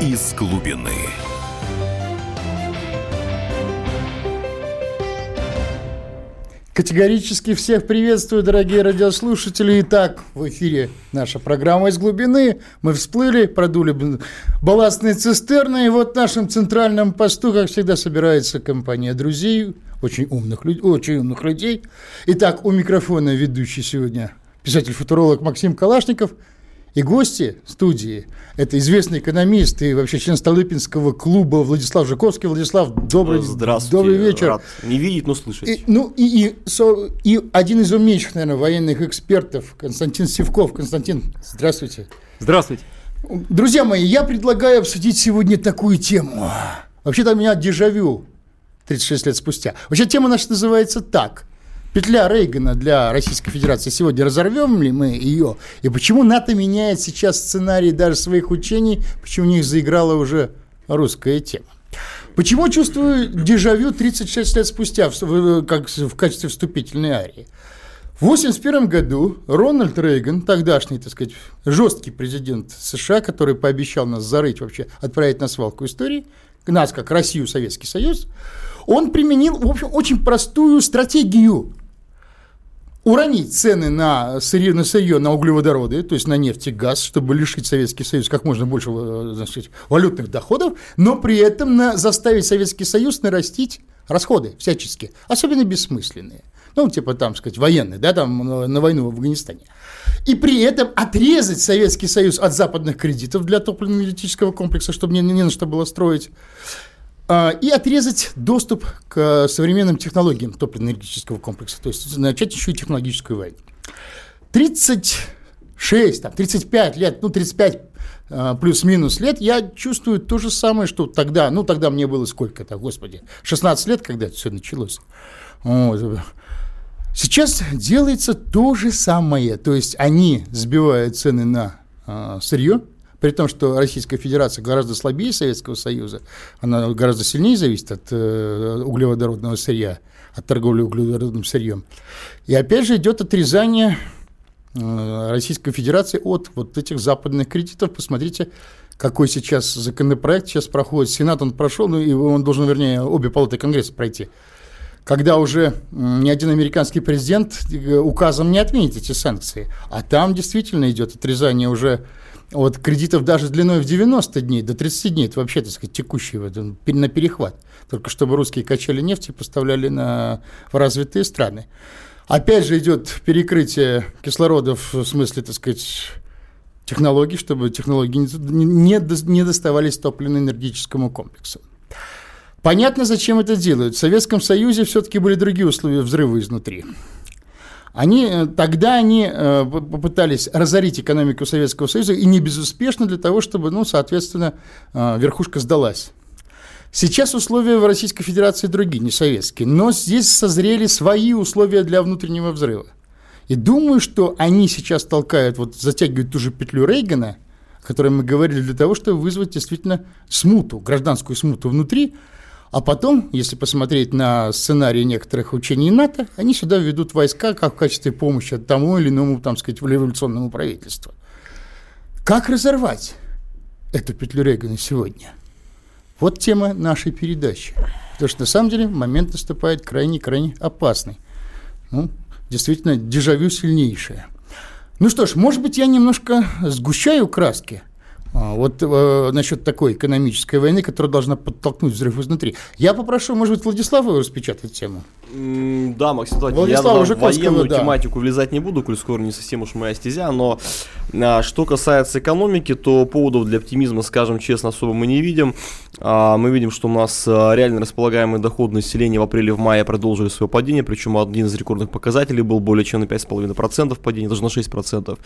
из глубины. Категорически всех приветствую, дорогие радиослушатели. Итак, в эфире наша программа «Из глубины». Мы всплыли, продули балластные цистерны. И вот в нашем центральном посту, как всегда, собирается компания друзей, очень умных, очень умных людей. Итак, у микрофона ведущий сегодня писатель-футуролог Максим Калашников – и гости студии – это известный экономист и вообще член Столыпинского клуба Владислав Жуковский. Владислав, добрый, Здравствуйте. добрый вечер. Рад не видеть, но слышать. И, ну, и, и, со, и один из умнейших, наверное, военных экспертов Константин Севков. Константин, здравствуйте. Здравствуйте. Друзья мои, я предлагаю обсудить сегодня такую тему. Вообще-то у меня дежавю 36 лет спустя. Вообще тема наша называется так – петля Рейгана для Российской Федерации сегодня разорвем ли мы ее? И почему НАТО меняет сейчас сценарий даже своих учений? Почему у них заиграла уже русская тема? Почему чувствую дежавю 36 лет спустя, в, как в качестве вступительной арии? В 1981 году Рональд Рейган, тогдашний, так сказать, жесткий президент США, который пообещал нас зарыть вообще, отправить на свалку истории, нас как Россию, Советский Союз, он применил, в общем, очень простую стратегию уронить цены на сырье, на сырье, на углеводороды, то есть на нефть и газ, чтобы лишить Советский Союз как можно больше э, значит, валютных доходов, но при этом на, заставить Советский Союз нарастить расходы всячески, особенно бессмысленные. Ну, типа там, сказать, военные, да, там на войну в Афганистане. И при этом отрезать Советский Союз от западных кредитов для топливно-энергетического комплекса, чтобы не, не на что было строить. А, и отрезать доступ к современным технологиям топливно-энергетического комплекса, то есть начать еще и технологическую войну. 36, там, 35 лет, ну, 35 а, плюс-минус лет, я чувствую то же самое, что тогда, ну, тогда мне было сколько-то, господи, 16 лет, когда это все началось. Вот. Сейчас делается то же самое, то есть они сбивают цены на э, сырье, при том, что Российская Федерация гораздо слабее Советского Союза, она гораздо сильнее зависит от э, углеводородного сырья, от торговли углеводородным сырьем. И опять же идет отрезание э, Российской Федерации от вот этих западных кредитов. Посмотрите, какой сейчас законопроект сейчас проходит. Сенат он прошел, ну и он должен, вернее, обе палаты Конгресса пройти когда уже ни один американский президент э, указом не отменит эти санкции. А там действительно идет отрезание уже вот кредитов даже длиной в 90 дней, до 30 дней, это вообще, так сказать, текущий на перехват. Только чтобы русские качали нефть и поставляли на, в развитые страны. Опять же идет перекрытие кислорода в смысле, так сказать, технологий, чтобы технологии не доставались топливно-энергетическому комплексу. Понятно, зачем это делают. В Советском Союзе все-таки были другие условия взрыва изнутри. Они, э, тогда они э, попытались разорить экономику Советского Союза и не безуспешно для того, чтобы, ну, соответственно, э, верхушка сдалась. Сейчас условия в Российской Федерации другие, не советские, но здесь созрели свои условия для внутреннего взрыва. И думаю, что они сейчас толкают, вот затягивают ту же петлю Рейгана, о которой мы говорили, для того, чтобы вызвать действительно смуту, гражданскую смуту внутри, а потом, если посмотреть на сценарии некоторых учений НАТО, они сюда ведут войска как в качестве помощи тому или иному, там сказать, революционному правительству. Как разорвать эту петлю Рейгана сегодня? Вот тема нашей передачи. Потому что на самом деле момент наступает крайне-крайне опасный. Ну, действительно, дежавю сильнейшее. Ну что ж, может быть, я немножко сгущаю краски – вот э, насчет такой экономической войны, которая должна подтолкнуть взрыв изнутри. Я попрошу, может быть, Владислава распечатать тему. Mm, да, Максим Владислав, я в военную да. тематику влезать не буду, коль скоро не совсем уж моя стезя, но а, что касается экономики, то поводов для оптимизма, скажем честно, особо мы не видим. А, мы видим, что у нас а, реально располагаемый доход населения в апреле в мае продолжили свое падение, причем один из рекордных показателей был более чем на 5,5% падения, даже на 6%.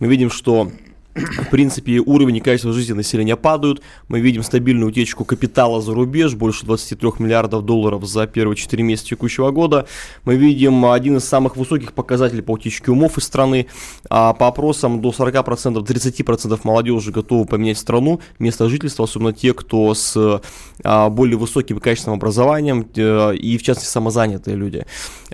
Мы видим, что в принципе, уровень и качество жизни населения падают. Мы видим стабильную утечку капитала за рубеж, больше 23 миллиардов долларов за первые 4 месяца текущего года. Мы видим один из самых высоких показателей по утечке умов из страны. А по опросам до 40%, 30% молодежи готовы поменять страну, место жительства, особенно те, кто с а, более высоким качественным образованием э, и, в частности, самозанятые люди.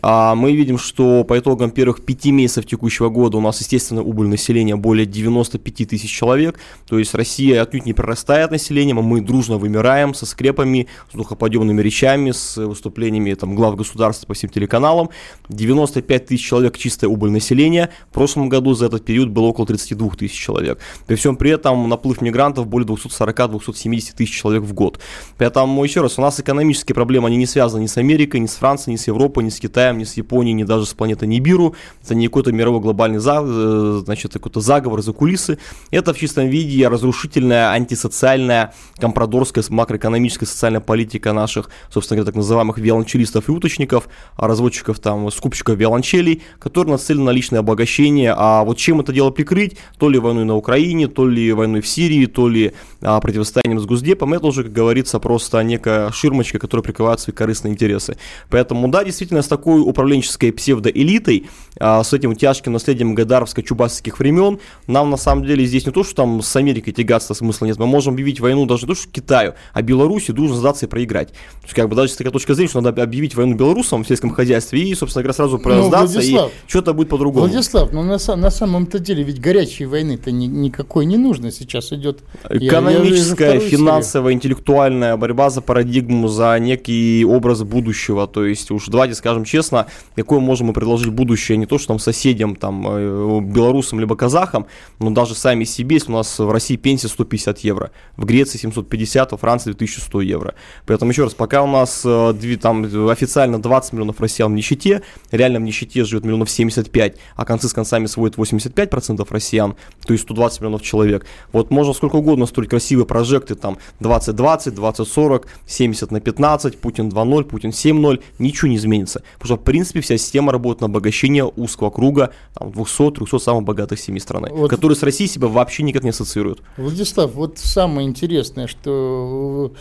А, мы видим, что по итогам первых 5 месяцев текущего года у нас, естественно, убыль населения более 95 5 тысяч человек. То есть Россия отнюдь не прирастает населением, а мы дружно вымираем со скрепами, с духоподъемными речами, с выступлениями там, глав государства по всем телеканалам. 95 тысяч человек чистая убыль населения. В прошлом году за этот период было около 32 тысяч человек. При всем при этом наплыв мигрантов более 240-270 тысяч человек в год. Поэтому, еще раз, у нас экономические проблемы, они не связаны ни с Америкой, ни с Францией, ни с Европой, ни с Китаем, ни с Японией, ни даже с планетой Нибиру. Это не какой-то мировой глобальный за, э, значит, какой-то заговор за кулисы. Это в чистом виде разрушительная, антисоциальная, компрадорская, макроэкономическая, социальная политика наших, собственно говоря, так называемых виолончелистов и уточников, разводчиков, там, скупщиков виолончелей, которые нацелены на личное обогащение. А вот чем это дело прикрыть? То ли войной на Украине, то ли войной в Сирии, то ли а, противостоянием с Госдепом. Это уже, как говорится, просто некая ширмочка, которая прикрывает свои корыстные интересы. Поэтому, да, действительно, с такой управленческой псевдоэлитой, а, с этим тяжким наследием гадаровско-чубасских времен, нам на самом деле здесь не то, что там с Америкой тягаться смысла нет, мы можем объявить войну даже не то, что Китаю, а Беларуси должен сдаться и проиграть. То есть, как бы, даже с такой точки зрения, что надо объявить войну белорусам в сельском хозяйстве и, собственно говоря, сразу ну, сдаться, и что-то будет по-другому. Владислав, ну на, на самом-то деле ведь горячей войны-то ни, никакой не нужно. Сейчас идет экономическая, я, я финансовая, интеллектуальная борьба за парадигму, за некий образ будущего. То есть уж давайте скажем честно, какое можем мы предложить будущее не то, что там соседям, там, э, белорусам либо казахам, но даже сами себе, если у нас в России пенсия 150 евро, в Греции 750, во Франции 2100 евро. Поэтому еще раз, пока у нас э, там официально 20 миллионов россиян в нищете, реально в нищете живет миллионов 75, а концы с концами сводит 85% россиян, то есть 120 миллионов человек. Вот можно сколько угодно строить красивые прожекты, там 2020, 2040, 70 на 15, Путин 2.0, Путин 7.0, ничего не изменится. Потому что, в принципе, вся система работает на обогащение узкого круга 200-300 самых богатых семей страны, вот, которые с Россией себя вообще никак не ассоциируют. Владислав, вот самое интересное, что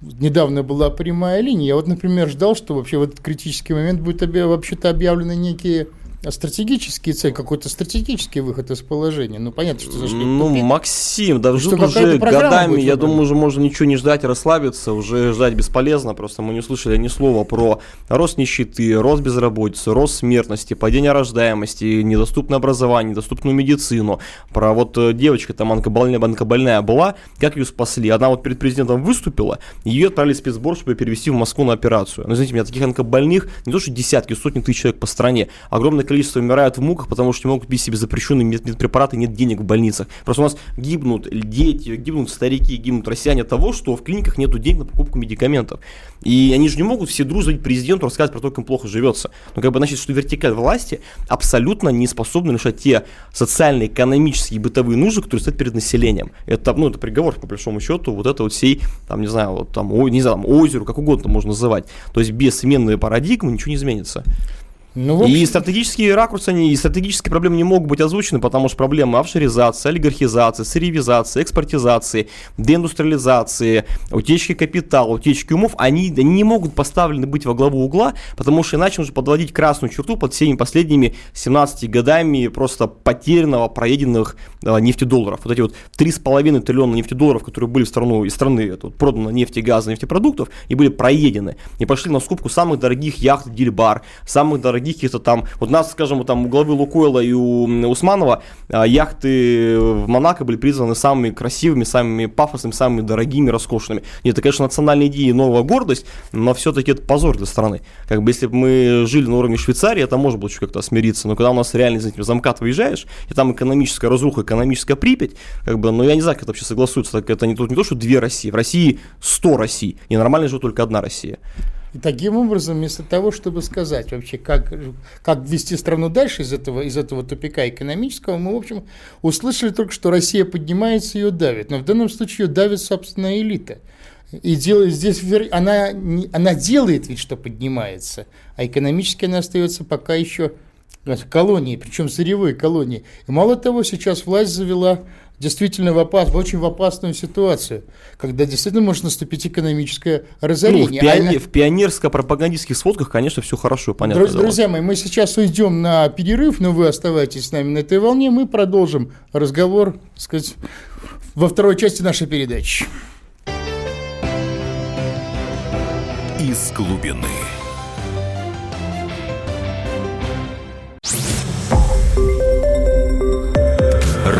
недавно была прямая линия. Я вот, например, ждал, что вообще в этот критический момент будет вообще-то объявлены некие стратегический цель, какой-то стратегический выход из положения. Ну, понятно, что зашли Ну, Максим, да ждут уже годами, я думаю, уже можно ничего не ждать, расслабиться, уже ждать бесполезно, просто мы не услышали ни слова про рост нищеты, рост безработицы, рост смертности, падение рождаемости, недоступное образование, недоступную медицину, про вот э, девочка там онкобольная, онкобольная была, как ее спасли, она вот перед президентом выступила, ее отправили в спецсбор, чтобы перевести в Москву на операцию. Ну, извините меня, таких онкобольных не то, что десятки, сотни тысяч человек по стране, огромное количество умирают в муках, потому что не могут пить себе запрещенные медпрепараты, нет денег в больницах. Просто у нас гибнут дети, гибнут старики, гибнут россияне от того, что в клиниках нет денег на покупку медикаментов. И они же не могут все дружить президенту рассказывать про то, как им плохо живется. Но как бы значит, что вертикаль власти абсолютно не способна решать те социальные, экономические, бытовые нужды, которые стоят перед населением. Это, ну, это приговор, по большому счету, вот это вот всей, там, не знаю, вот там, о, не знаю, там, озеру, как угодно можно называть. То есть без сменной парадигмы ничего не изменится. Ну, общем... И стратегические ракурсы, они, и стратегические проблемы не могут быть озвучены, потому что проблемы офшоризации, олигархизации, сырьевизации, экспортизации, деиндустриализации, утечки капитала, утечки умов, они, они не могут поставлены быть во главу угла, потому что иначе нужно подводить красную черту под всеми последними 17 годами просто потерянного, проеденных э, нефтедолларов. Вот эти вот 3,5 триллиона нефтедолларов, которые были в страну, из страны это вот, продано нефти, газа, нефтепродуктов, и были проедены, и пошли на скупку самых дорогих яхт Дильбар, самых дорогих дорогих каких-то там, вот у нас, скажем, там у главы Лукойла и у Усманова а, яхты в Монако были признаны самыми красивыми, самыми пафосными, самыми дорогими, роскошными. Нет, это, конечно, национальная идея и новая гордость, но все-таки это позор для страны. Как бы если бы мы жили на уровне Швейцарии, это можно было еще как-то смириться, но когда у нас реально, извините, в замкат выезжаешь, и там экономическая разруха, экономическая Припять, как бы, ну я не знаю, как это вообще согласуется, так это не, не то, что две России, в России 100 Россий, и нормально живет только одна Россия. И таким образом, вместо того, чтобы сказать вообще, как, как вести страну дальше из этого, из этого тупика экономического, мы, в общем, услышали только, что Россия поднимается, ее давит. Но в данном случае ее давит, собственно, элита. И делает, здесь она, она делает вид, что поднимается, а экономически она остается пока еще колонией, причем сырьевой колонией. И мало того, сейчас власть завела действительно в, опас, в очень в опасную ситуацию, когда действительно может наступить экономическое разорение. Ну, в, пионер, а в пионерско-пропагандистских сводках, конечно, все хорошо, понятно. Друзья, друзья мои, мы сейчас уйдем на перерыв, но вы оставайтесь с нами на этой волне, мы продолжим разговор, так сказать, во второй части нашей передачи. Из глубины.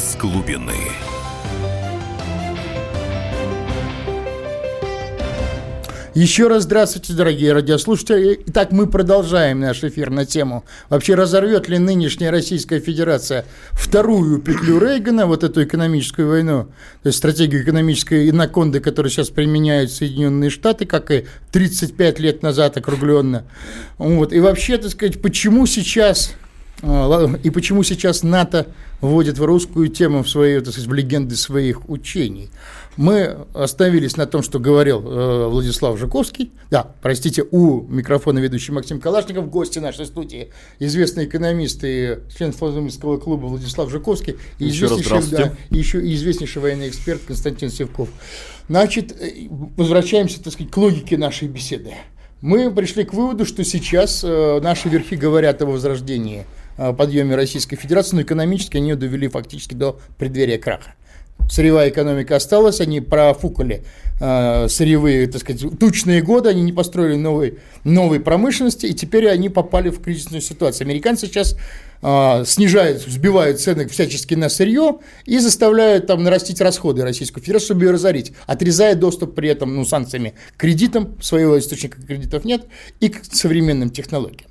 Из глубины. Еще раз здравствуйте, дорогие радиослушатели. Итак, мы продолжаем наш эфир на тему, вообще разорвет ли нынешняя Российская Федерация вторую петлю Рейгана, вот эту экономическую войну, то есть стратегию экономической инаконды, которую сейчас применяют Соединенные Штаты, как и 35 лет назад округленно. Вот. И вообще, так сказать, почему сейчас и почему сейчас НАТО вводит в русскую тему в свои, так сказать, в легенды своих учений. Мы остановились на том, что говорил э, Владислав Жуковский. Да, простите, у микрофона ведущий Максим Калашников, гости нашей студии, известный экономист и член Флотовского клуба Владислав Жуковский, и известнейший, да, еще и известнейший военный эксперт Константин Севков. Значит, э, возвращаемся, так сказать, к логике нашей беседы. Мы пришли к выводу, что сейчас э, наши верхи говорят о возрождении – подъеме Российской Федерации, но экономически они ее довели фактически до преддверия краха. Сырьевая экономика осталась, они профукали э, сырьевые, так сказать, тучные годы, они не построили новой, новой промышленности, и теперь они попали в кризисную ситуацию. Американцы сейчас э, снижают, сбивают цены всячески на сырье и заставляют там нарастить расходы Российской Федерации, чтобы ее разорить, отрезая доступ при этом ну, санкциями к кредитам, своего источника кредитов нет, и к современным технологиям.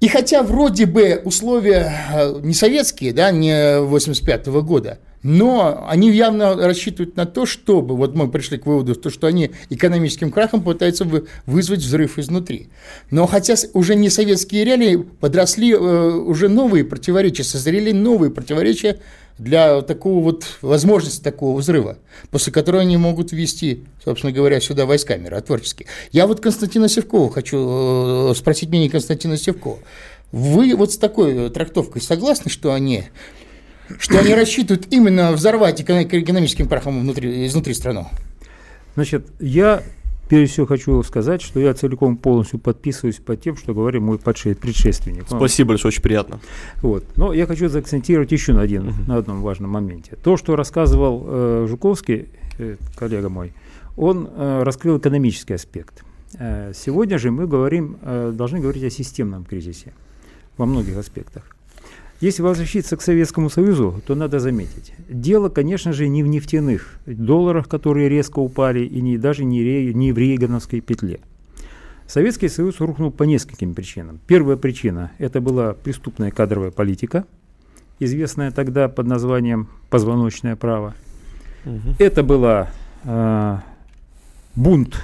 И хотя вроде бы условия э, не советские, да, не 85 -го года, но они явно рассчитывают на то, чтобы, вот мы пришли к выводу, то, что они экономическим крахом пытаются вызвать взрыв изнутри. Но хотя уже не советские реалии, подросли э, уже новые противоречия, созрели новые противоречия для такого вот возможности такого взрыва, после которого они могут ввести, собственно говоря, сюда войска миротворческие. Я вот Константина Севкова хочу э, спросить мнение Константина Севкова. Вы вот с такой трактовкой согласны, что они, что они рассчитывают именно взорвать экономическим прахом внутри, изнутри страну? Значит, я Прежде всего хочу сказать, что я целиком полностью подписываюсь под тем, что говорит мой предшественник. Спасибо большое, очень приятно. Вот. Но я хочу заакцентировать еще на, один, uh-huh. на одном важном моменте. То, что рассказывал э, Жуковский, э, коллега мой, он э, раскрыл экономический аспект. Э, сегодня же мы говорим, э, должны говорить о системном кризисе во многих аспектах. Если возвращаться к Советскому Союзу, то надо заметить, дело, конечно же, не в нефтяных долларах, которые резко упали, и не, даже не, ре, не в рейгановской петле. Советский Союз рухнул по нескольким причинам. Первая причина – это была преступная кадровая политика, известная тогда под названием «позвоночное право». Угу. Это была э, бунт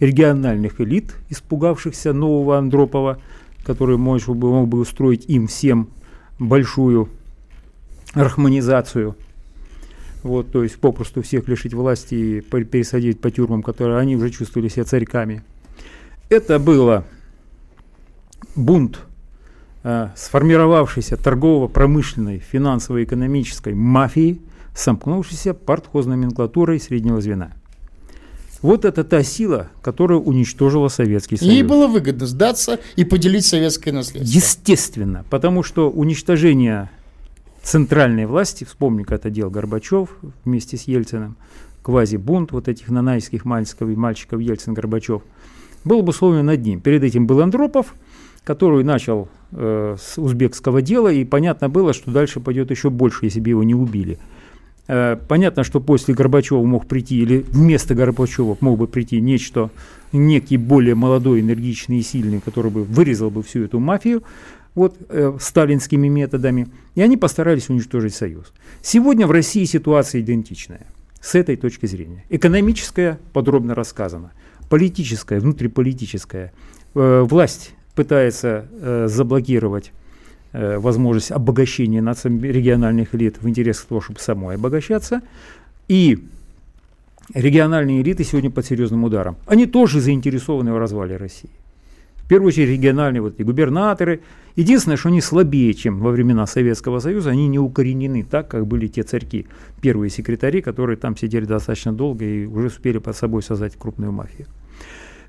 региональных элит, испугавшихся нового Андропова, который мог бы, мог бы устроить им всем большую рахманизацию. Вот, то есть попросту всех лишить власти и пересадить по тюрьмам, которые они уже чувствовали себя царьками. Это было бунт э, сформировавшейся торгово-промышленной, финансово-экономической мафии, сомкнувшейся партхозноменклатурой среднего звена. Вот это та сила, которая уничтожила Советский Союз. Ей было выгодно сдаться и поделить советское наследство. Естественно, потому что уничтожение центральной власти, вспомни, как это делал Горбачев вместе с Ельциным, квази-бунт вот этих нанайских мальчиков и мальчиков Ельцин-Горбачев, был бы условием над ним. Перед этим был Андропов, который начал э, с узбекского дела, и понятно было, что дальше пойдет еще больше, если бы его не убили. Э, понятно, что после Горбачева мог прийти, или вместо Горбачева мог бы прийти нечто, некий более молодой, энергичный и сильный, который бы вырезал бы всю эту мафию, вот, э, сталинскими методами, и они постарались уничтожить Союз. Сегодня в России ситуация идентичная с этой точки зрения. Экономическая подробно рассказана, политическая, внутриполитическая. Э, власть пытается заблокировать Э, возможность обогащения региональных элит в интересах того, чтобы самой обогащаться. И региональные элиты сегодня под серьезным ударом. Они тоже заинтересованы в развале России. В первую очередь региональные вот эти губернаторы. Единственное, что они слабее, чем во времена Советского Союза, они не укоренены так, как были те царьки, первые секретари, которые там сидели достаточно долго и уже успели под собой создать крупную мафию.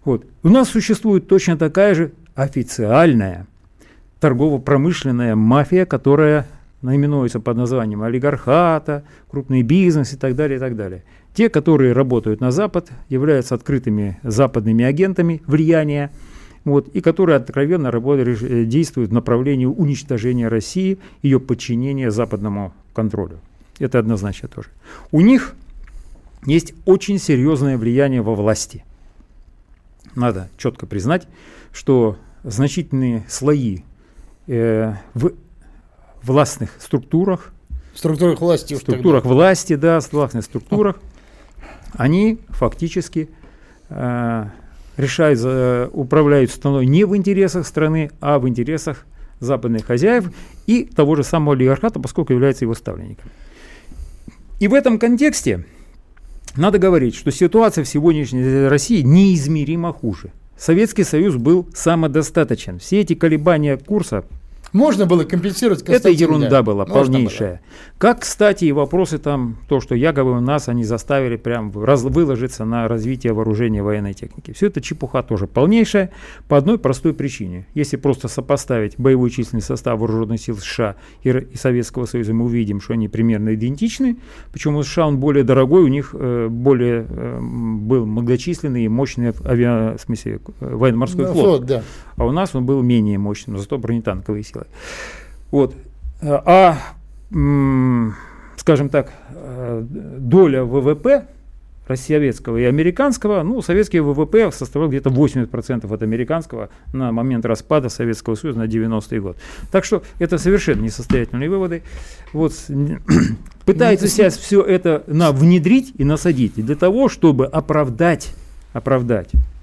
Вот. У нас существует точно такая же официальная торгово-промышленная мафия, которая наименуется под названием олигархата, крупный бизнес и так далее, и так далее. Те, которые работают на Запад, являются открытыми западными агентами влияния, вот, и которые откровенно работают, э, действуют в направлении уничтожения России, ее подчинения западному контролю. Это однозначно тоже. У них есть очень серьезное влияние во власти. Надо четко признать, что значительные слои э, в властных структурах, структурах власти, структурах тогда. власти, да, властных структурах, они фактически э, решают, э, управляют страной не в интересах страны, а в интересах западных хозяев и того же самого олигархата, поскольку является его ставленником. И в этом контексте надо говорить, что ситуация в сегодняшней России неизмеримо хуже. Советский Союз был самодостаточен. Все эти колебания курса можно было компенсировать Это ерунда да. была, Можно полнейшая. Было. Как, кстати, и вопросы там, то, что якобы нас они заставили прям раз, выложиться на развитие вооружения военной техники. Все это чепуха тоже полнейшая по одной простой причине. Если просто сопоставить боевой численный состав вооруженных сил США и, и Советского Союза, мы увидим, что они примерно идентичны. Почему у США он более дорогой, у них э, более э, был многочисленный и мощный авиа, в смысле, э, военно-морской ну, флот. флот да. А у нас он был менее мощный, но зато бронетанковые силы. Вот. А, скажем так, э, доля ВВП советского и американского, ну, советский ВВП составлял где-то 80% от американского на момент распада Советского Союза на 90-й год. Так что это совершенно несостоятельные выводы. Вот, пытается сейчас все это на, внедрить и насадить для того, чтобы оправдать, оправдать Э,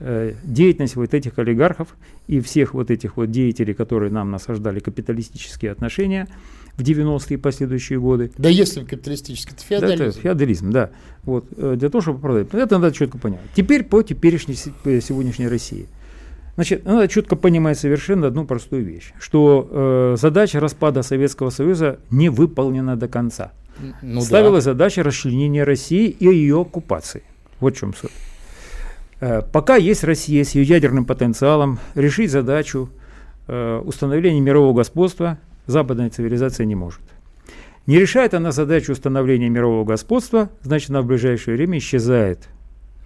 деятельность вот этих олигархов и всех вот этих вот деятелей, которые нам насаждали капиталистические отношения в 90-е и последующие годы. Да если капиталистический, это феодализм. Да, это феодализм, да. Вот, э, для того, чтобы оправдать. Это надо четко понять. Теперь по теперешней э, сегодняшней России. Значит, надо четко понимать совершенно одну простую вещь, что э, задача распада Советского Союза не выполнена до конца. Ну, Ставилась да. задача расчленения России и ее оккупации. Вот в чем суть. Э, пока есть Россия с ее ядерным потенциалом, решить задачу э, установления мирового господства западная цивилизация не может. Не решает она задачу установления мирового господства, значит, она в ближайшее время исчезает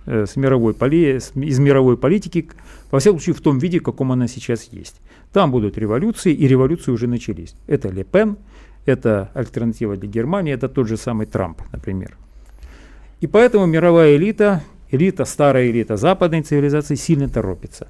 э, с мировой поли, из мировой политики, во всяком случае в том виде, в каком она сейчас есть. Там будут революции, и революции уже начались. Это Ле Пен, это альтернатива для Германии, это тот же самый Трамп, например. И поэтому мировая элита элита, старая элита западной цивилизации сильно торопится.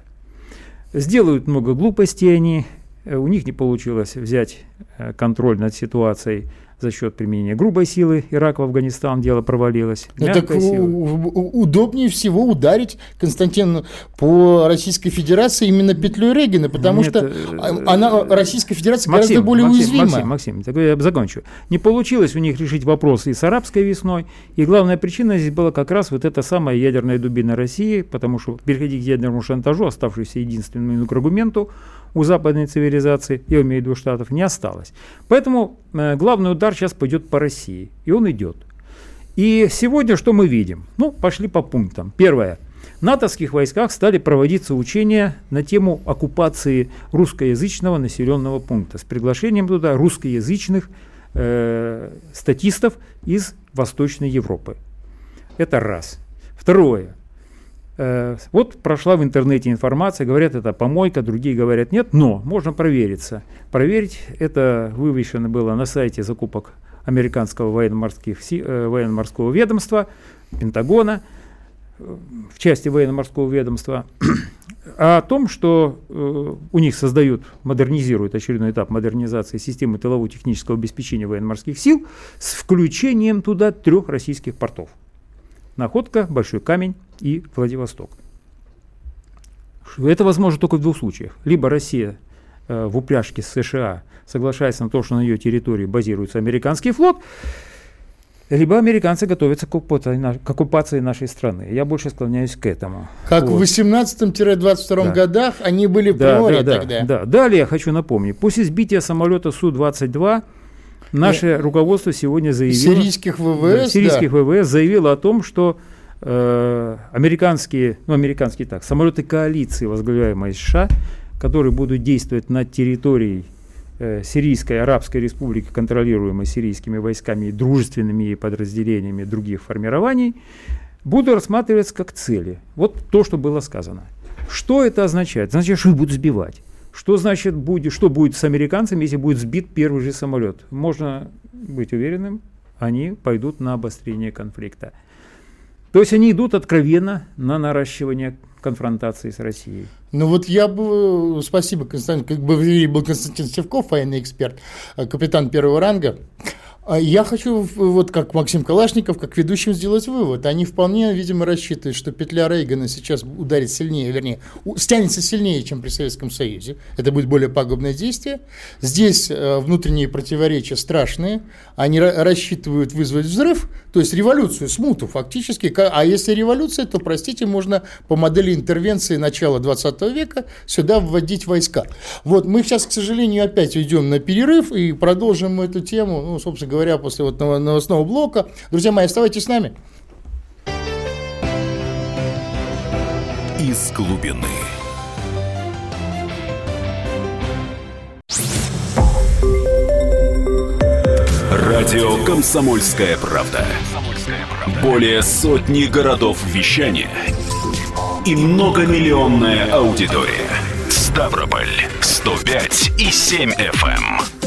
Сделают много глупостей они, э, у них не получилось взять э, контроль над ситуацией за счет применения грубой силы Ирак в Афганистан дело провалилось. Ну, так удобнее всего ударить Константин по Российской Федерации именно петлей Регина, потому Нет, что э, она, Российская Федерация Максим, гораздо более Максим, уязвима. Максим, Максим, так я закончу. Не получилось у них решить вопросы и с арабской весной, и главная причина здесь была как раз вот эта самая ядерная дубина России, потому что переходить к ядерному шантажу, оставшийся единственному аргументу, у западной цивилизации, я имею в виду Штатов, не осталось. Поэтому э, главный удар сейчас пойдет по России, и он идет. И сегодня что мы видим? Ну, пошли по пунктам. Первое. В натовских войсках стали проводиться учения на тему оккупации русскоязычного населенного пункта с приглашением туда русскоязычных э, статистов из Восточной Европы. Это раз. Второе. Э, вот прошла в интернете информация, говорят, это помойка, другие говорят нет, но можно провериться. Проверить это вывешено было на сайте закупок американского военно-морских, э, военно-морского ведомства, Пентагона, э, в части военно-морского ведомства, о том, что у них создают, модернизируют очередной этап модернизации системы тылового технического обеспечения военно-морских сил с включением туда трех российских портов. Находка, Большой камень и Владивосток. Это возможно только в двух случаях. Либо Россия э, в упряжке с США соглашается на то, что на ее территории базируется американский флот, либо американцы готовятся к оккупации, к оккупации нашей страны. Я больше склоняюсь к этому. Как вот. в 18-22 да. годах они были да, в море да, тогда. Да. Далее я хочу напомнить. После сбития самолета Су-22 наше Нет. руководство сегодня заявило... Сирийских ВВС, да, Сирийских да. ВВС заявило о том, что э, американские, ну американские так, самолеты коалиции, возглавляемые США, которые будут действовать над территорией Э, Сирийской Арабской Республики, контролируемой сирийскими войсками и дружественными ей подразделениями других формирований, будут рассматриваться как цели. Вот то, что было сказано. Что это означает? Значит, что их будут сбивать. Что значит будет, что будет с американцами, если будет сбит первый же самолет? Можно быть уверенным, они пойдут на обострение конфликта. То есть они идут откровенно на наращивание конфронтации с Россией. Ну вот я бы, спасибо, Константин, как бы был Константин Севков, военный эксперт, э, капитан первого ранга. А я хочу, вот как Максим Калашников, как ведущим сделать вывод. Они вполне, видимо, рассчитывают, что петля Рейгана сейчас ударит сильнее, вернее, стянется сильнее, чем при Советском Союзе. Это будет более пагубное действие. Здесь э, внутренние противоречия страшные. Они рассчитывают вызвать взрыв, то есть революцию, смуту фактически. А если революция, то, простите, можно по модели интервенции начала 20 века сюда вводить войска. Вот мы сейчас, к сожалению, опять уйдем на перерыв и продолжим эту тему, ну, собственно говоря, говоря, после вот новостного блока. Друзья мои, оставайтесь с нами. Из глубины. Радио «Комсомольская правда». Более сотни городов вещания и многомиллионная аудитория. Ставрополь 105 и 7 FM.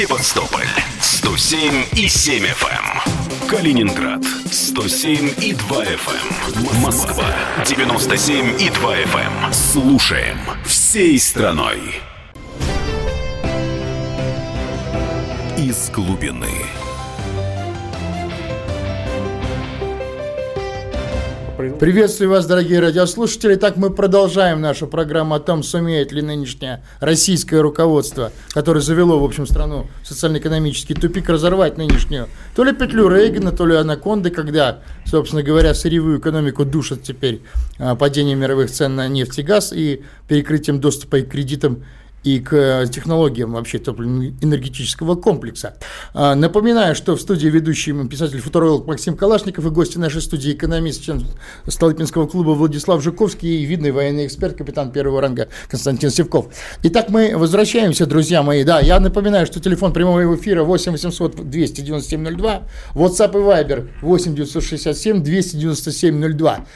Севастополь 107 и 7 FM. Эм. Калининград 107 и 2 FM. Эм. Москва 97 и 2 FM. Эм. Слушаем всей страной. Из глубины. Приветствую вас, дорогие радиослушатели. Так мы продолжаем нашу программу о том, сумеет ли нынешнее российское руководство, которое завело, в общем, страну в социально-экономический тупик, разорвать нынешнюю то ли петлю Рейгана, то ли анаконды, когда, собственно говоря, сырьевую экономику душат теперь а, падение мировых цен на нефть и газ и перекрытием доступа к кредитам и к э, технологиям вообще топливно-энергетического комплекса. А, напоминаю, что в студии ведущий писатель-футуролог Максим Калашников и гости нашей студии экономист, член Столыпинского клуба Владислав Жуковский и видный военный эксперт, капитан первого ранга Константин Севков. Итак, мы возвращаемся, друзья мои. Да, я напоминаю, что телефон прямого эфира 8 800 297 02, WhatsApp и Viber 8 967 297 02.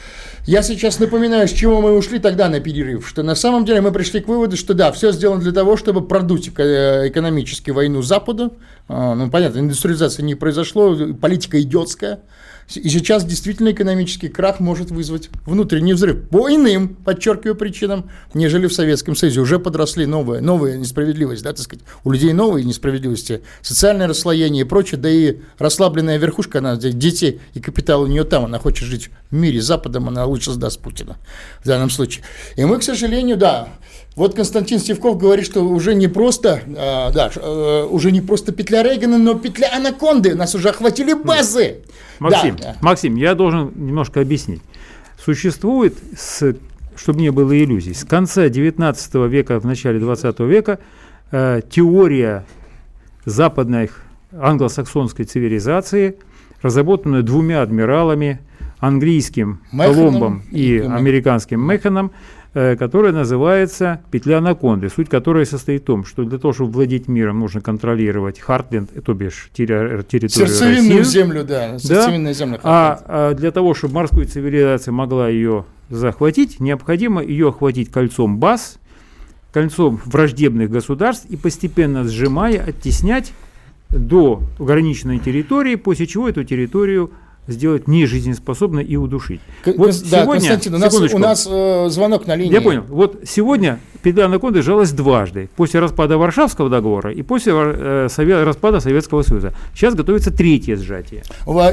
Я сейчас напоминаю, с чего мы ушли тогда на перерыв, что на самом деле мы пришли к выводу, что да, все сделано для того, чтобы продуть э, экономически войну Западу. А, ну, понятно, индустриализация не произошло, политика идиотская. И сейчас действительно экономический крах может вызвать внутренний взрыв по иным, подчеркиваю, причинам, нежели в Советском Союзе. Уже подросли новые, новые несправедливости, да, так сказать, у людей новые несправедливости, социальное расслоение и прочее, да и расслабленная верхушка, она, дети и капитал у нее там, она хочет жить в мире с Западом, она лучше сдаст Путина в данном случае. И мы, к сожалению, да, вот Константин Стевков говорит, что уже не просто, э, да, э, уже не просто петля Рейгана, но петля анаконды. Нас уже охватили базы. Максим, да. Максим, я должен немножко объяснить. Существует, с, чтобы не было иллюзий, с конца 19 века, в начале 20 века э, теория западной англосаксонской цивилизации, разработанная двумя адмиралами, английским Механом Колумбом и, и американским Механом, которая называется «Петля анаконды», суть которой состоит в том, что для того, чтобы владеть миром, нужно контролировать Хартленд, то бишь территорию Сердцевинную России. землю, да, да? земля а, а для того, чтобы морская цивилизация могла ее захватить, необходимо ее охватить кольцом баз, кольцом враждебных государств и постепенно сжимая, оттеснять до ограниченной территории, после чего эту территорию сделать нежизнеспособной и удушить. К- вот да, сегодня, Константин, у нас, у нас э, звонок на линии. Я понял. Вот сегодня петля анаконды жалась дважды. После распада Варшавского договора и после э, совет, распада Советского Союза. Сейчас готовится третье сжатие.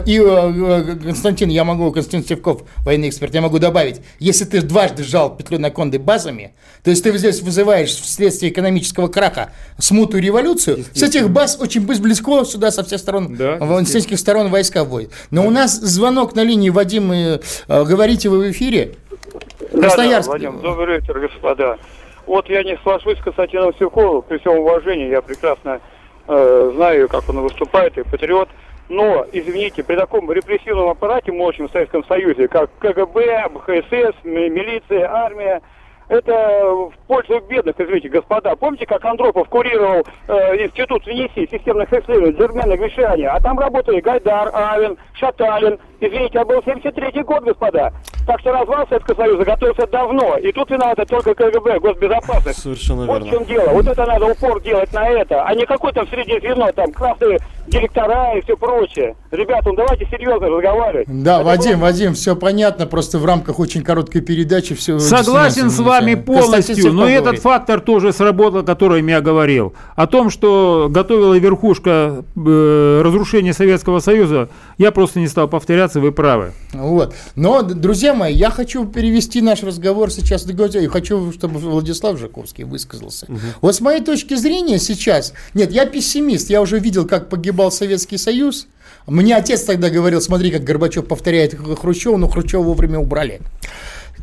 И, э, э, Константин, я могу, Константин Севков, военный эксперт, я могу добавить, если ты дважды сжал петлю анаконды базами, то есть ты здесь вызываешь вследствие экономического краха смуту и революцию, с этих баз очень близко сюда со всех сторон, да, с сторон войска вводят. Но да. у нас звонок на линии, Вадим, э, говорите вы в эфире. Да, да, Вадим, добрый вечер, господа. Вот я не соглашусь с Константином Севковым, при всем уважении, я прекрасно э, знаю, как он выступает, и патриот. Но, извините, при таком репрессивном аппарате мощном в Советском Союзе, как КГБ, БХСС, милиция, армия, это в пользу бедных, извините, господа. Помните, как Андропов курировал э, институт ВНИСИ, системных исследований, джерменных вещаний, а там работали Гайдар, Авен, Шаталин. Извините, а был 73-й год, господа. Так что развал Советского Союза готовился давно. И тут виновата только КГБ, госбезопасность. Совершенно вот верно. в чем дело. Вот это надо упор делать на это, а не какой там среди звено, там, красные директора и все прочее. Ребята, ну давайте серьезно разговаривать. Да, это Вадим, было... Вадим, все понятно, просто в рамках очень короткой передачи все... Согласен с вами полностью, но этот фактор тоже сработал, о котором я говорил. О том, что готовила верхушка э, разрушения Советского Союза, я просто не стал повторяться, вы правы. Вот. Но, друзья мои, я хочу перевести наш разговор сейчас и хочу, чтобы Владислав Жаковский высказался. Угу. Вот с моей точки зрения сейчас, нет, я пессимист, я уже видел, как погибал Советский Союз. Мне отец тогда говорил, смотри, как Горбачев повторяет Хрущева, но Хрущева вовремя убрали.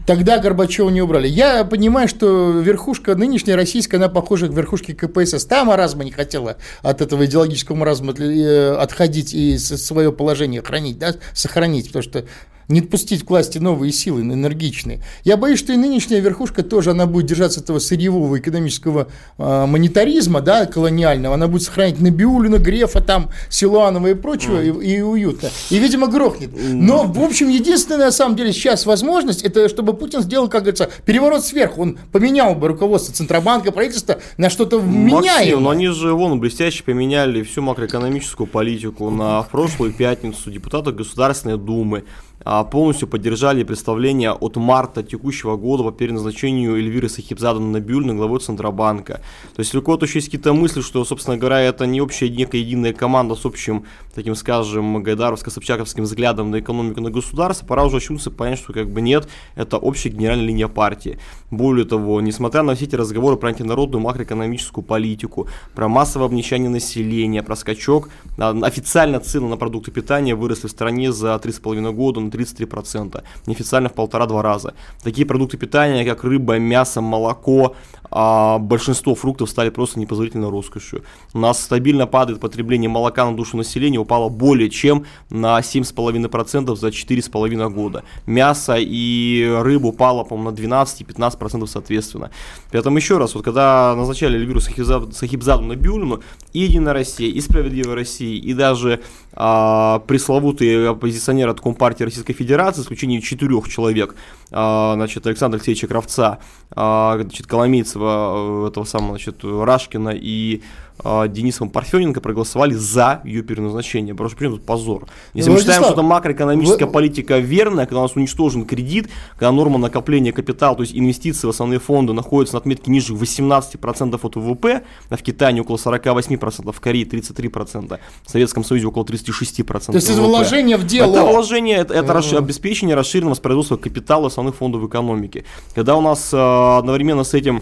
Тогда Горбачева не убрали. Я понимаю, что верхушка нынешняя российская, она похожа к верхушке КПСС. Та маразма не хотела от этого идеологического маразма э, отходить и свое положение хранить, да, сохранить, потому что не отпустить к власти новые силы, энергичные. Я боюсь, что и нынешняя верхушка тоже, она будет держаться этого сырьевого экономического э, монетаризма, да, колониального, она будет сохранять Набиулина, Грефа, там, Силуанова и прочего, mm. и, и уютно. И, видимо, грохнет. Но, в общем, единственная, на самом деле, сейчас возможность, это чтобы Путин сделал, как говорится, переворот сверху. Он поменял бы руководство Центробанка, правительства на что-то меняемое. но они же, вон, блестяще поменяли всю макроэкономическую политику на прошлую пятницу депутаты Государственной Думы. А, полностью поддержали представление от марта текущего года по переназначению Эльвиры Сахибзада Набюльны главой Центробанка. То есть у кого-то еще есть какие-то мысли, что, собственно говоря, это не общая некая единая команда с общим, таким скажем, гайдаровско-собчаковским взглядом на экономику, на государство, пора уже очнуться понять, что как бы нет, это общая генеральная линия партии. Более того, несмотря на все эти разговоры про антинародную макроэкономическую политику, про массовое обнищание населения, про скачок, официально цены на продукты питания выросли в стране за 3,5 года на 33%, неофициально в полтора-два раза. Такие продукты питания, как рыба, мясо, молоко, а большинство фруктов стали просто непозволительно роскошью. У нас стабильно падает потребление молока на душу населения, упало более чем на 7,5% за 4,5 года. Мясо и рыба упало, по-моему, на 12 и 15% соответственно. Поэтому еще раз, вот когда назначали Эльвиру Сахибзаду на Бюлину, и Единая Россия, и Справедливая Россия, и даже а, пресловутые оппозиционеры от Компартии Российской Федерации, с исключением четырех человек, а, значит, Александра Алексеевича Кравца, а, значит, Коломейцева, этого самого, значит, Рашкина и а, Денисом Парфененко проголосовали за ее переназначение. Что почему тут позор? Если Владислав, мы считаем, что это макроэкономическая вы... политика верная, когда у нас уничтожен кредит, когда норма накопления капитала, то есть инвестиции в основные фонды находятся на отметке ниже 18% от ВВП, а в Китае около 48%, в Корее 33%, в Советском Союзе около 36%. То есть это вложение в дело. Это вложение, это, это mm-hmm. обеспечение расширенного воспроизводства капитала основных фондов экономики. Когда у нас э, одновременно с этим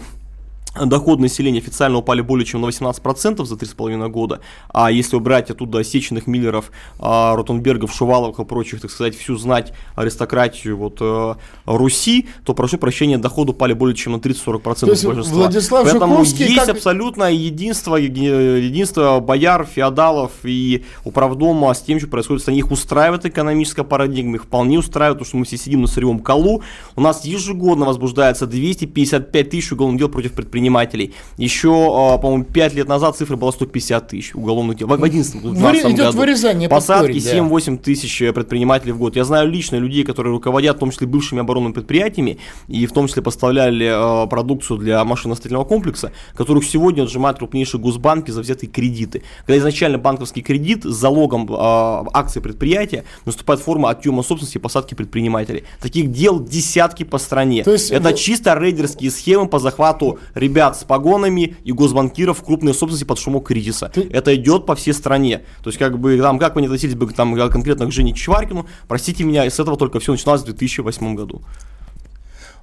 доходы населения официально упали более чем на 18% за 3,5 года, а если убрать оттуда Сеченых, Миллеров, а, Ротенбергов, Шуваловых и прочих, так сказать, всю знать аристократию вот, э, Руси, то, прошу прощения, доходы упали более чем на 30-40% то есть большинства. Владислав Поэтому Жуковский есть как... абсолютно единство, единство бояр, феодалов и управдома с тем, что происходит в стране. Их устраивает экономическая парадигма, их вполне устраивает, потому что мы все сидим на сырьевом колу. У нас ежегодно возбуждается 255 тысяч уголовных дел против предпринимателей предпринимателей. Еще, а, по-моему, 5 лет назад цифра была 150 тысяч уголовных дел. В 2011 в 2012 идет году. вырезание Посадки 7-8 тысяч э, предпринимателей в год. Я знаю лично людей, которые руководят, в том числе бывшими оборонными предприятиями, и в том числе поставляли э, продукцию для машиностроительного комплекса, которых сегодня отжимают крупнейшие госбанки за взятые кредиты. Когда изначально банковский кредит с залогом э, акций предприятия наступает форма отъема собственности и посадки предпринимателей. Таких дел десятки по стране. То есть, Это чисто рейдерские схемы по захвату ребят с погонами и госбанкиров в крупной собственности под шумок кризиса. Ты... Это идет по всей стране. То есть, как бы, там, как вы не относились бы там, конкретно к Жене Чваркину, простите меня, с этого только все начиналось в 2008 году.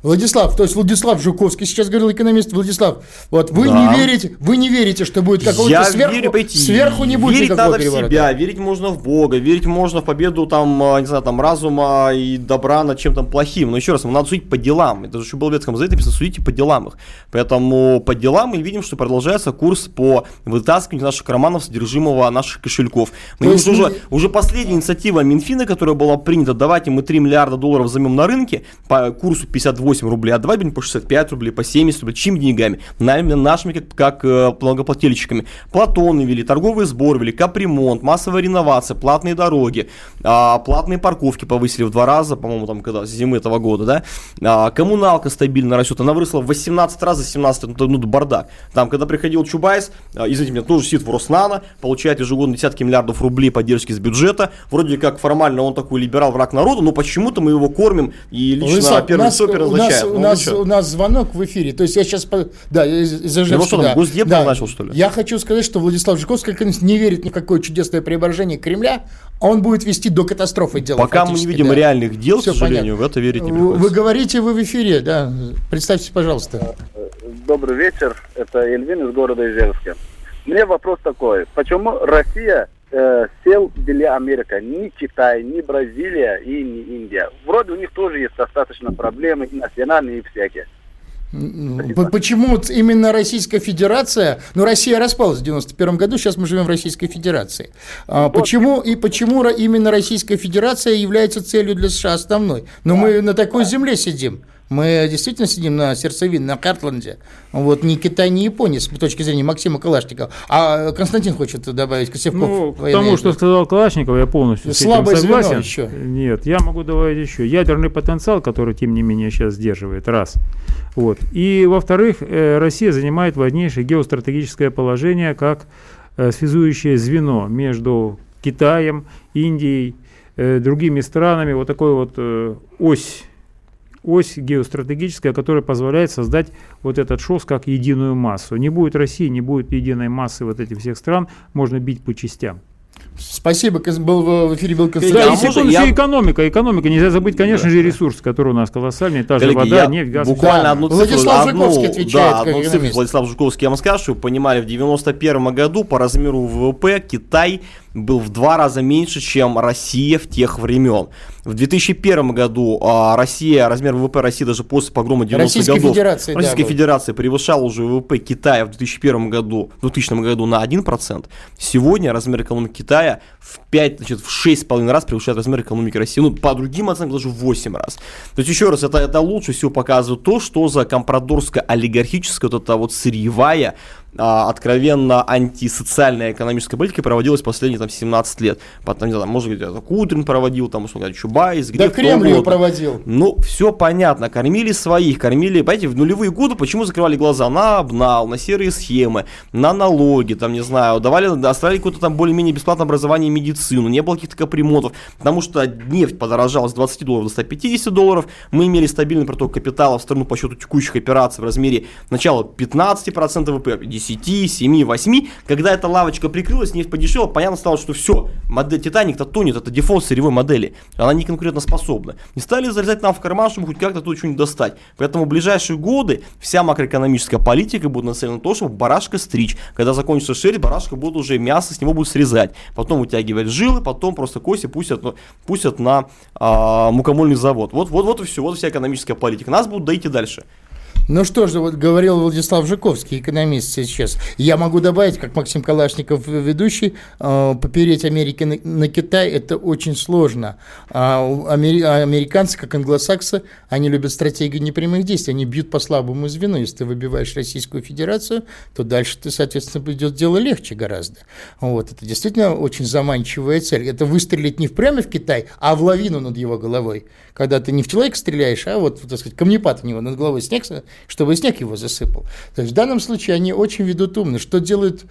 Владислав, то есть Владислав Жуковский сейчас говорил экономист Владислав, вот вы да. не верите, вы не верите, что будет какого-то сверху, верю, пойти. сверху не будет Верить надо переворота. в себя, верить можно в Бога, верить можно в победу там, а, не знаю, там разума и добра над чем-то плохим. Но еще раз, надо судить по делам. Это же еще в Ветском Завете написано, судите по делам их. Поэтому по делам мы видим, что продолжается курс по вытаскиванию наших карманов содержимого наших кошельков. Мы уже, мы... уже последняя инициатива Минфина, которая была принята, давайте мы 3 миллиарда долларов займем на рынке по курсу 58 8 рублей, а давай будем по 65 рублей, по 70 рублей. Чьими деньгами? Нами, нашими, как, как э, налогоплательщиками. Платоны вели, торговый сбор вели, капремонт, массовая реновация, платные дороги, а, платные парковки повысили в два раза, по-моему, там, когда, с зимы этого года, да. А, коммуналка стабильно растет, она выросла в 18 раз за 17, ну, ну бардак. Там, когда приходил Чубайс, а, извините меня, тоже сидит в Роснано, получает ежегодно десятки миллиардов рублей поддержки с бюджета. Вроде как формально он такой либерал, враг народу, но почему-то мы его кормим и лично Высоп, первый нас, нас, ну, у, нас, у нас звонок в эфире. То есть я сейчас... Да, из-за ну, что, да. Госдеп да. начал, что ли? Я хочу сказать, что Владислав Жуковский не верит ни в какое чудесное преображение Кремля, а он будет вести до катастрофы дела. Пока мы не видим да. реальных дел, Все к сожалению, понятно. в это верить не приходится. Вы говорите, вы в эфире, да. Представьте, пожалуйста. Добрый вечер. Это Эльвин из города Ижевска. Мне вопрос такой. Почему Россия э, сел для Америка, ни Китай, ни Бразилия и ни Индия. Вроде у них тоже есть достаточно проблемы и национальные, и всякие. Почему именно Российская Федерация, ну Россия распалась в 91 году, сейчас мы живем в Российской Федерации. А, почему и почему именно Российская Федерация является целью для США основной? Но да, мы на такой да. земле сидим. Мы действительно сидим на сердцевине, на Картленде. Вот ни Китай, ни Япония с точки зрения Максима Калашникова. А Константин хочет добавить Косевков. Ну, к тому, что сказал Калашников, я полностью Слабое с этим согласен. еще. Нет, я могу добавить еще. Ядерный потенциал, который, тем не менее, сейчас сдерживает. Раз. Вот. И, во-вторых, э, Россия занимает важнейшее геостратегическое положение как э, связующее звено между Китаем, Индией, э, другими странами. Вот такой вот ось ось геостратегическая, которая позволяет создать вот этот ШОС как единую массу. Не будет России, не будет единой массы вот этих всех стран, можно бить по частям. Спасибо, был в эфире был Константин. Да, и секунду, я... экономика, экономика. Нельзя забыть, конечно да, же, ресурс, который у нас колоссальный. Та же Коллеги, вода, нефть, газ. Буквально да. одну цифру. Владислав одну, Жуковский отвечает. Да, одну цифру Владислав Жуковский я вам скажу, чтобы понимали, в 91 году по размеру ВВП Китай был в два раза меньше, чем Россия в тех времен. В 2001 году а, Россия, размер ВВП России даже после погрома 90-х Российской годов Федерации, Российской да, Федерации превышал уже ВВП Китая в 2001 году, в 2000 году на 1%. Сегодня размер экономики Китая в 5, значит, в 6,5 раз превышает размер экономики России. Ну, по другим оценкам даже в 8 раз. То есть, еще раз, это, это лучше всего показывает то, что за компрадорская олигархическая вот эта вот сырьевая откровенно антисоциальная экономическая политика проводилась последние там 17 лет. Потом, не знаю, может быть, это Кудрин проводил, там, условно говоря, Чубайс, Греф, Да Кремль его проводил. Ну, все понятно, кормили своих, кормили, понимаете, в нулевые годы почему закрывали глаза на обнал, на серые схемы, на налоги, там, не знаю, давали, оставили какое-то там более-менее бесплатное образование и медицину, не было каких-то капремонтов, потому что нефть подорожала с 20 долларов до 150 долларов, мы имели стабильный проток капитала в страну по счету текущих операций в размере начала 15% ВВП, 10, 7, 8. Когда эта лавочка прикрылась, нефть подешевела, понятно стало, что все, модель Титаник-то тонет, это дефолт сырьевой модели. Она не конкурентоспособна. Не стали залезать нам в карман, чтобы хоть как-то тут что-нибудь достать. Поэтому в ближайшие годы вся макроэкономическая политика будет нацелена на то, чтобы барашка стричь. Когда закончится шерсть, барашка будет уже мясо, с него будут срезать. Потом вытягивать жилы, потом просто кости пустят, ну, пустят на а, мукомольный завод. Вот, вот, вот и все, вот вся экономическая политика. Нас будут доить и дальше. Ну что же, вот говорил Владислав Жуковский, экономист сейчас. Я могу добавить, как Максим Калашников, ведущий, э, попереть Америки на, Китай это очень сложно. А американцы, как англосаксы, они любят стратегию непрямых действий. Они бьют по слабому звену. Если ты выбиваешь Российскую Федерацию, то дальше ты, соответственно, идет дело легче гораздо. Вот. Это действительно очень заманчивая цель. Это выстрелить не прямо в Китай, а в лавину над его головой. Когда ты не в человека стреляешь, а вот, так сказать, камнепад у него над головой снег чтобы снег его засыпал. То есть в данном случае они очень ведут умно. Что делают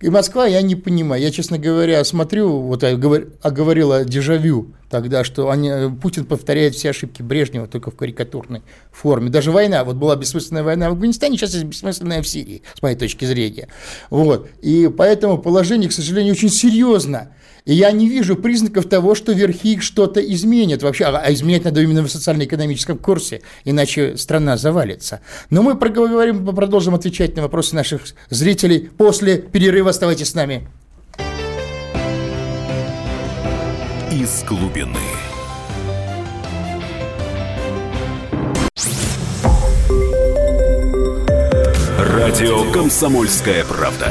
и Москва, я не понимаю. Я, честно говоря, смотрю, вот я говорил о дежавю тогда, что они, Путин повторяет все ошибки Брежнева только в карикатурной форме. Даже война, вот была бессмысленная война в Афганистане, сейчас есть бессмысленная в Сирии, с моей точки зрения. Вот. И поэтому положение, к сожалению, очень серьезно. И я не вижу признаков того, что верхи что-то изменят вообще. А, а изменять надо именно в социально-экономическом курсе, иначе страна завалится. Но мы проговорим, продолжим отвечать на вопросы наших зрителей после перерыва. Оставайтесь с нами. Из глубины. Радио «Комсомольская правда».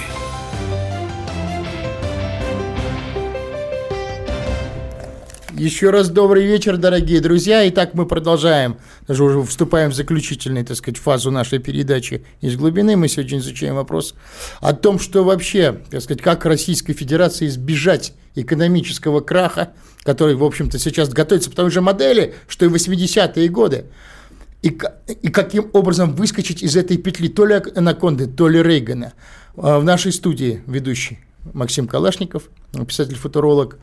Еще раз добрый вечер, дорогие друзья. Итак, мы продолжаем, даже уже вступаем в заключительную, так сказать, фазу нашей передачи из глубины. Мы сегодня изучаем вопрос о том, что вообще, так сказать, как Российской Федерации избежать экономического краха, который, в общем-то, сейчас готовится по той же модели, что и 80-е годы. И, и каким образом выскочить из этой петли то ли Анаконды, то ли Рейгана. А, в нашей студии ведущий Максим Калашников, писатель-футуролог,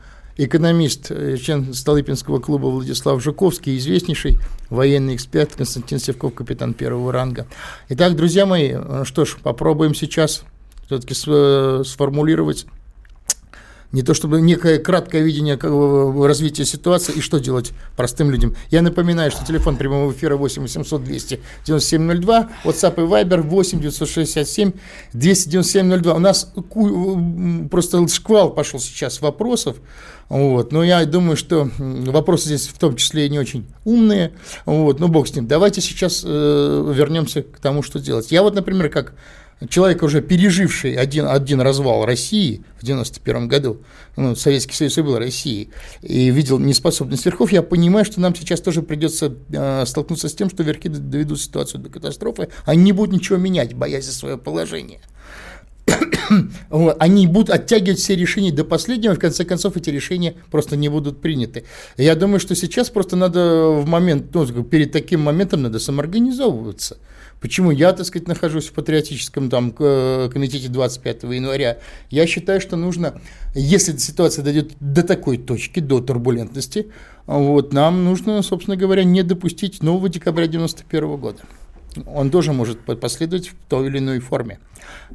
экономист, э, член Столыпинского клуба Владислав Жуковский, известнейший военный эксперт Константин Севков, капитан первого ранга. Итак, друзья мои, э, что ж, попробуем сейчас все-таки э, сформулировать не то чтобы некое краткое видение развития ситуации и что делать простым людям. Я напоминаю, что телефон прямого эфира 8 800 200 9702, WhatsApp и Viber 8 967 297 02. У нас просто шквал пошел сейчас вопросов, вот. Но я думаю, что вопросы здесь в том числе и не очень умные. Вот. Ну, бог с ним. Давайте сейчас э, вернемся к тому, что делать. Я вот, например, как человек, уже переживший один, один развал России в 91 году, ну, Советский Союз и был Россией, и видел неспособность верхов, я понимаю, что нам сейчас тоже придется э, столкнуться с тем, что верхи доведут ситуацию до катастрофы, они не будут ничего менять, боясь за свое положение. они будут оттягивать все решения до последнего, и в конце концов эти решения просто не будут приняты. Я думаю, что сейчас просто надо в момент, ну, перед таким моментом надо самоорганизовываться. Почему я, так сказать, нахожусь в патриотическом там, комитете 25 января? Я считаю, что нужно, если ситуация дойдет до такой точки, до турбулентности, вот, нам нужно, собственно говоря, не допустить нового декабря 91 года он тоже может последовать в той или иной форме.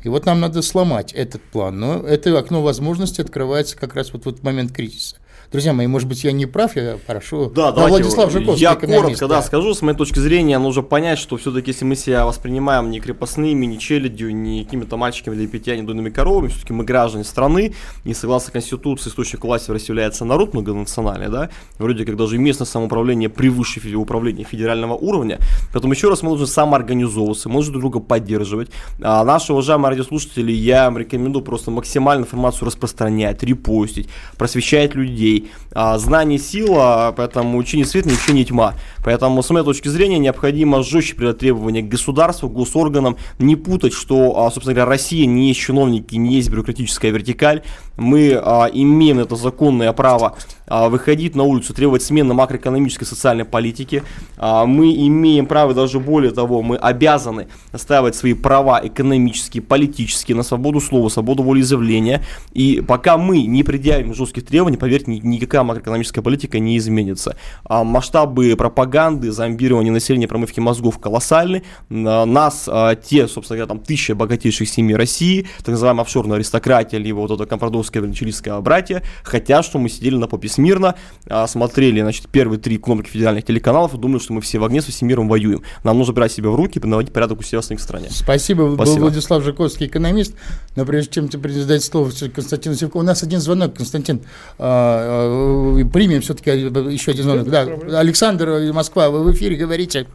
И вот нам надо сломать этот план. Но это окно возможности открывается как раз вот в момент кризиса. Друзья мои, может быть, я не прав, я прошу. Да, да Владислав Жуковский, Я коротко да, скажу, с моей точки зрения, нужно понять, что все-таки, если мы себя воспринимаем не крепостными, не челядью, не какими-то мальчиками для питья, не дойными коровами, все-таки мы граждане страны, и согласно Конституции, источник власти в России является народ многонациональный, да, вроде как даже местное самоуправление превыше управления федерального уровня, поэтому еще раз мы должны самоорганизовываться, мы должны друг друга поддерживать. А наши уважаемые радиослушатели, я им рекомендую просто максимально информацию распространять, репостить, просвещать людей, а, знание сила, поэтому учение свет, не учение тьма. Поэтому, с моей точки зрения, необходимо жестче придать требования к государству, госорганам, не путать, что, а, собственно говоря, Россия не есть чиновники, не есть бюрократическая вертикаль. Мы а, имеем это законное право а, выходить на улицу, требовать смены макроэкономической и социальной политики. А, мы имеем право, даже более того, мы обязаны отстаивать свои права экономические, политические, на свободу слова, свободу волеизъявления. И пока мы не предъявим жестких требований, поверьте, никакая макроэкономическая политика не изменится. А масштабы пропаганды, зомбирования населения, промывки мозгов колоссальны. Нас, а, те, собственно говоря, там тысячи богатейших семей России, так называемая офшорная аристократия, либо вот это компрадорское величилийское братья, хотят, чтобы мы сидели на попе смирно, а, смотрели, значит, первые три кнопки федеральных телеканалов и думали, что мы все в огне со всем миром воюем. Нам нужно брать себя в руки и наводить порядок у себя в своей стране. Спасибо. Спасибо. Был Владислав Жиковский, экономист. Но прежде чем ты передать слово Константину Севкову, у нас один звонок, Константин. А, а, примем все-таки еще один звонок. Да, Александр, Москва, вы в эфире говорите.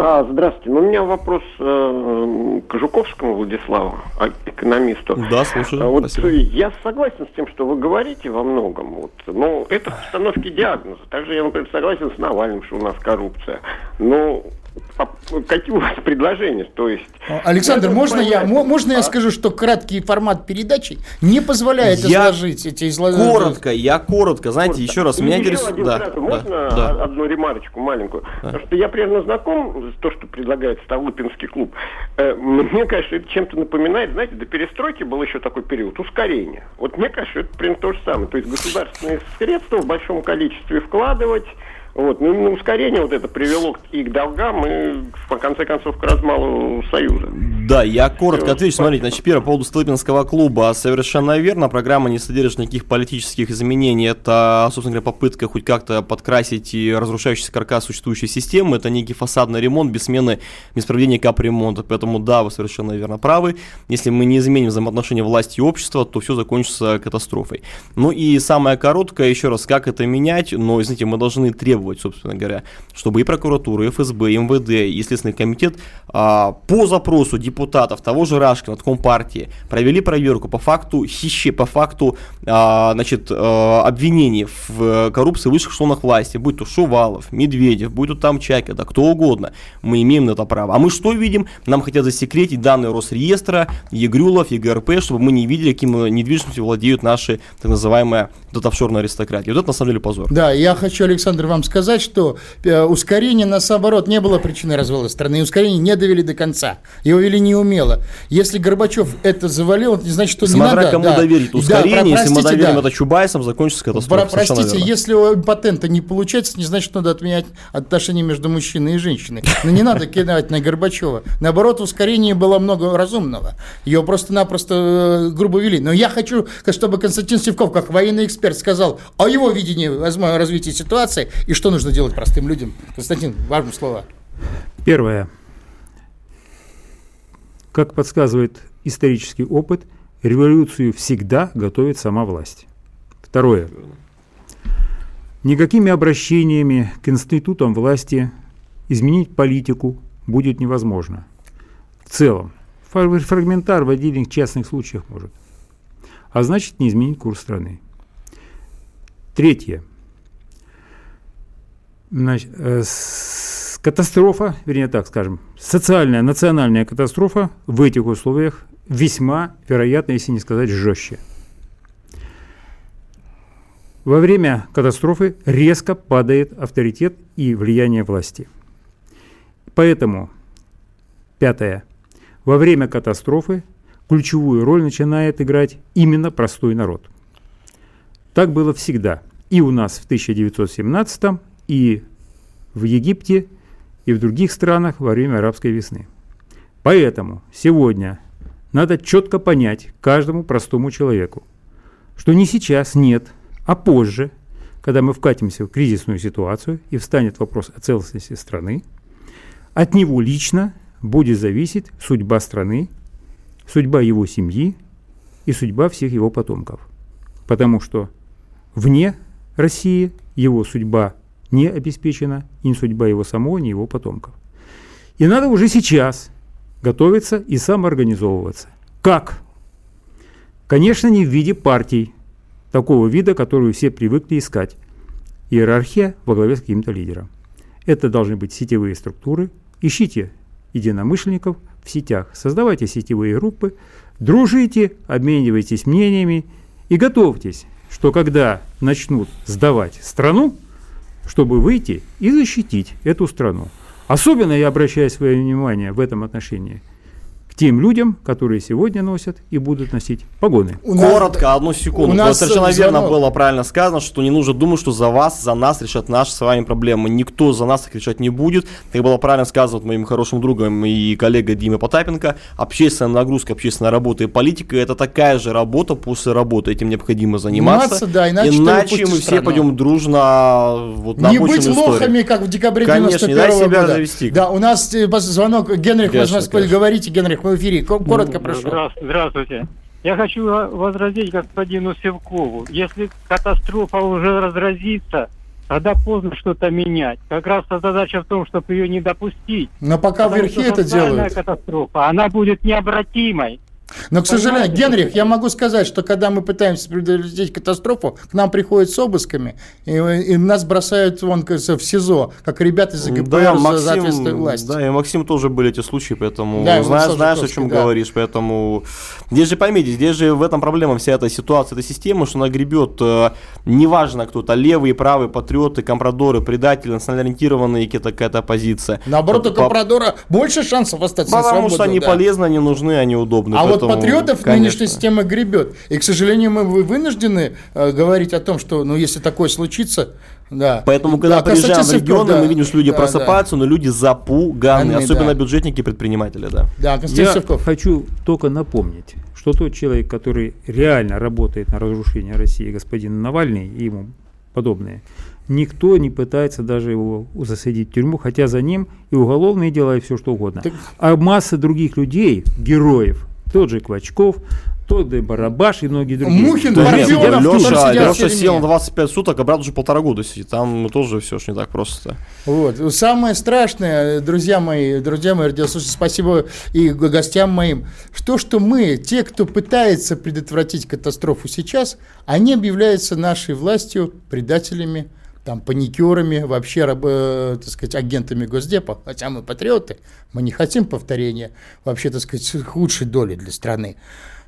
А, здравствуйте. Ну, у меня вопрос э, к Жуковскому Владиславу, а, экономисту. Да, слушаю. А, вот Спасибо. я согласен с тем, что вы говорите во многом. Вот, но это постановки диагноза. Также я, например, согласен с Навальным, что у нас коррупция. Но какие у вас предложения? То есть, Александр, можно я, можно я а? скажу, что краткий формат передачи не позволяет я изложить эти изложения? Коротко, я коротко, знаете, коротко. еще раз, меня интересует... Да, да, можно да. одну ремарочку маленькую? Да. Потому что я примерно знаком с то, что предлагает Ставлыпинский клуб. Э, мне кажется, это чем-то напоминает, знаете, до перестройки был еще такой период ускорения. Вот мне кажется, это примерно то же самое. То есть государственные средства в большом количестве вкладывать, вот. Ну, именно ускорение вот это привело и к долгам, и, в конце концов, к размалу Союза. Да, я коротко отвечу. Смотрите, значит, первое, по поводу Столыпинского клуба. Совершенно верно, программа не содержит никаких политических изменений. Это, собственно говоря, попытка хоть как-то подкрасить и разрушающийся каркас существующей системы. Это некий фасадный ремонт без смены, без проведения капремонта. Поэтому, да, вы совершенно верно правы. Если мы не изменим взаимоотношения власти и общества, то все закончится катастрофой. Ну и самое короткое, еще раз, как это менять? Но, извините, мы должны требовать требовать, собственно говоря, чтобы и прокуратура, и ФСБ, и МВД, и Следственный комитет а, по запросу депутатов того же Рашкина от Компартии провели проверку по факту хище, по факту а, значит, а, обвинений в коррупции в высших эшелонах власти, будь то Шувалов, Медведев, будь то там Чайка, да кто угодно, мы имеем на это право. А мы что видим? Нам хотят засекретить данные Росреестра, ЕГРЮЛов, ЕГРП, чтобы мы не видели, каким недвижимостью владеют наши так называемые вот офшорные аристократии. Вот это на самом деле позор. Да, я хочу, Александр, вам сказать, что э, ускорение, нас наоборот, не было причиной развала страны. И ускорение не довели до конца. Его вели неумело. Если Горбачев это завалил, это не значит, что Смотря не надо. кому да. доверить ускорение, да, если мы доверим да. это Чубайсом, закончится катастрофа. Про, простите, если патента не получается, не значит, что надо отменять отношения между мужчиной и женщиной. Но не надо кидать на Горбачева. Наоборот, ускорение было много разумного. Ее просто-напросто э, грубо вели. Но я хочу, чтобы Константин Севков, как военный эксперт, сказал о его видении развития ситуации и что нужно делать простым людям? Константин, важное слово. Первое. Как подсказывает исторический опыт, революцию всегда готовит сама власть. Второе. Никакими обращениями к институтам власти изменить политику будет невозможно. В целом. Фрагментар в отдельных частных случаях может. А значит, не изменить курс страны. Третье. Значит, э, катастрофа, вернее так скажем, социальная, национальная катастрофа в этих условиях весьма вероятно, если не сказать жестче. Во время катастрофы резко падает авторитет и влияние власти. Поэтому, пятое, во время катастрофы ключевую роль начинает играть именно простой народ. Так было всегда. И у нас в 1917 и в Египте, и в других странах во время арабской весны. Поэтому сегодня надо четко понять каждому простому человеку, что не сейчас, нет, а позже, когда мы вкатимся в кризисную ситуацию и встанет вопрос о целостности страны, от него лично будет зависеть судьба страны, судьба его семьи и судьба всех его потомков. Потому что вне России его судьба не обеспечена ни судьба его самого, ни его потомков. И надо уже сейчас готовиться и самоорганизовываться. Как? Конечно, не в виде партий, такого вида, которую все привыкли искать. Иерархия во главе с каким-то лидером. Это должны быть сетевые структуры. Ищите единомышленников в сетях, создавайте сетевые группы, дружите, обменивайтесь мнениями и готовьтесь, что когда начнут сдавать страну, чтобы выйти и защитить эту страну. Особенно я обращаю свое внимание в этом отношении тем людям, которые сегодня носят и будут носить погоны. У Коротко, нас, одну секунду. У нас совершенно верно было правильно сказано, что не нужно думать, что за вас, за нас решат наши с вами проблемы. Никто за нас их решать не будет. Как было правильно сказано моим хорошим другом и коллегой Димой Потапенко, общественная нагрузка, общественная работа и политика – это такая же работа после работы. Этим необходимо заниматься. да, иначе иначе мы все пойдем дружно вот, на Не быть лохами, как в декабре Конечно, 91 -го себя года. завести. Да, у нас э, звонок. Генрих, конечно, вы говорите, Генрих, в эфире. Коротко ну, прошу. Здравствуйте. Я хочу возразить господину Севкову. Если катастрофа уже разразится, тогда поздно что-то менять. Как раз задача в том, чтобы ее не допустить. Но пока вверхе это делают. катастрофа, она будет необратимой. Но, к сожалению, Генрих, я могу сказать, что когда мы пытаемся предотвратить катастрофу, к нам приходят с обысками, и, и нас бросают вон, в СИЗО, как ребята из ГПР да, Максим, за ответственную власть. Да, и Максим тоже были эти случаи, поэтому да, знаешь, знаешь, о чем да. говоришь, поэтому здесь же поймите, здесь же в этом проблема вся эта ситуация, эта система, что она гребет, э, неважно кто-то, левые, правые, патриоты, компрадоры, предатели, национально ориентированные, какая-то какая-то оппозиция. Наоборот, у компрадора больше шансов остаться Потому свободу, что они да. полезны, они нужны, они удобны. А вот патриотов конечно. нынешняя система гребет. И, к сожалению, мы вынуждены э, говорить о том, что, ну, если такое случится, да. Поэтому, когда да, приезжаем в регионы, да, мы видим, что люди да, просыпаются, да. но люди запуганы, Анны, особенно да. бюджетники и предприниматели, да. Да, Я Севков. хочу только напомнить, что тот человек, который реально работает на разрушение России, господин Навальный и ему подобные, никто не пытается даже его засадить в тюрьму, хотя за ним и уголовные дела, и все что угодно. Так... А масса других людей, героев, тот же Квачков, тот и Барабаш и многие другие. Мухин, да, Парфенов, Леша, Леша сел на 25 суток, а брат уже полтора года сидит. Там тоже все ж не так просто. Вот. Самое страшное, друзья мои, друзья мои, радиослушатели, спасибо и гостям моим, то, что мы, те, кто пытается предотвратить катастрофу сейчас, они объявляются нашей властью предателями, там, паникерами, вообще, э, так сказать, агентами Госдепа, хотя мы патриоты, мы не хотим повторения, вообще, так сказать, худшей доли для страны.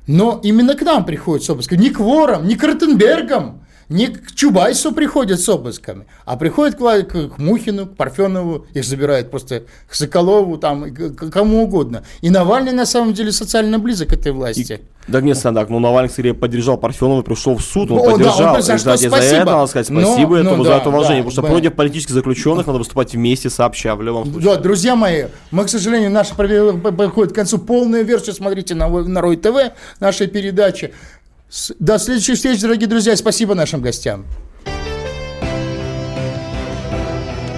Но именно к нам приходят с обыском, не к ворам, не к Ротенбергам, не к Чубайсу приходят с обысками, а приходят к, к, к Мухину, к Парфенову, их забирают просто к Соколову, там, к, кому угодно. И Навальный на самом деле социально близок к этой власти. И, да нет, Сандак, ну Навальный скорее поддержал Парфенова, пришел в суд, он О, поддержал. Да, он, за, что, за это надо сказать спасибо, но, это ну, да, уважение, да, потому что да. против политических заключенных надо выступать вместе, сообща, в любом случае. Да, друзья мои, мы, к сожалению, наша подходит к концу полная версия, смотрите на, на Рой ТВ, нашей передачи. До следующих встреч, дорогие друзья. Спасибо нашим гостям.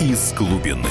Из глубины.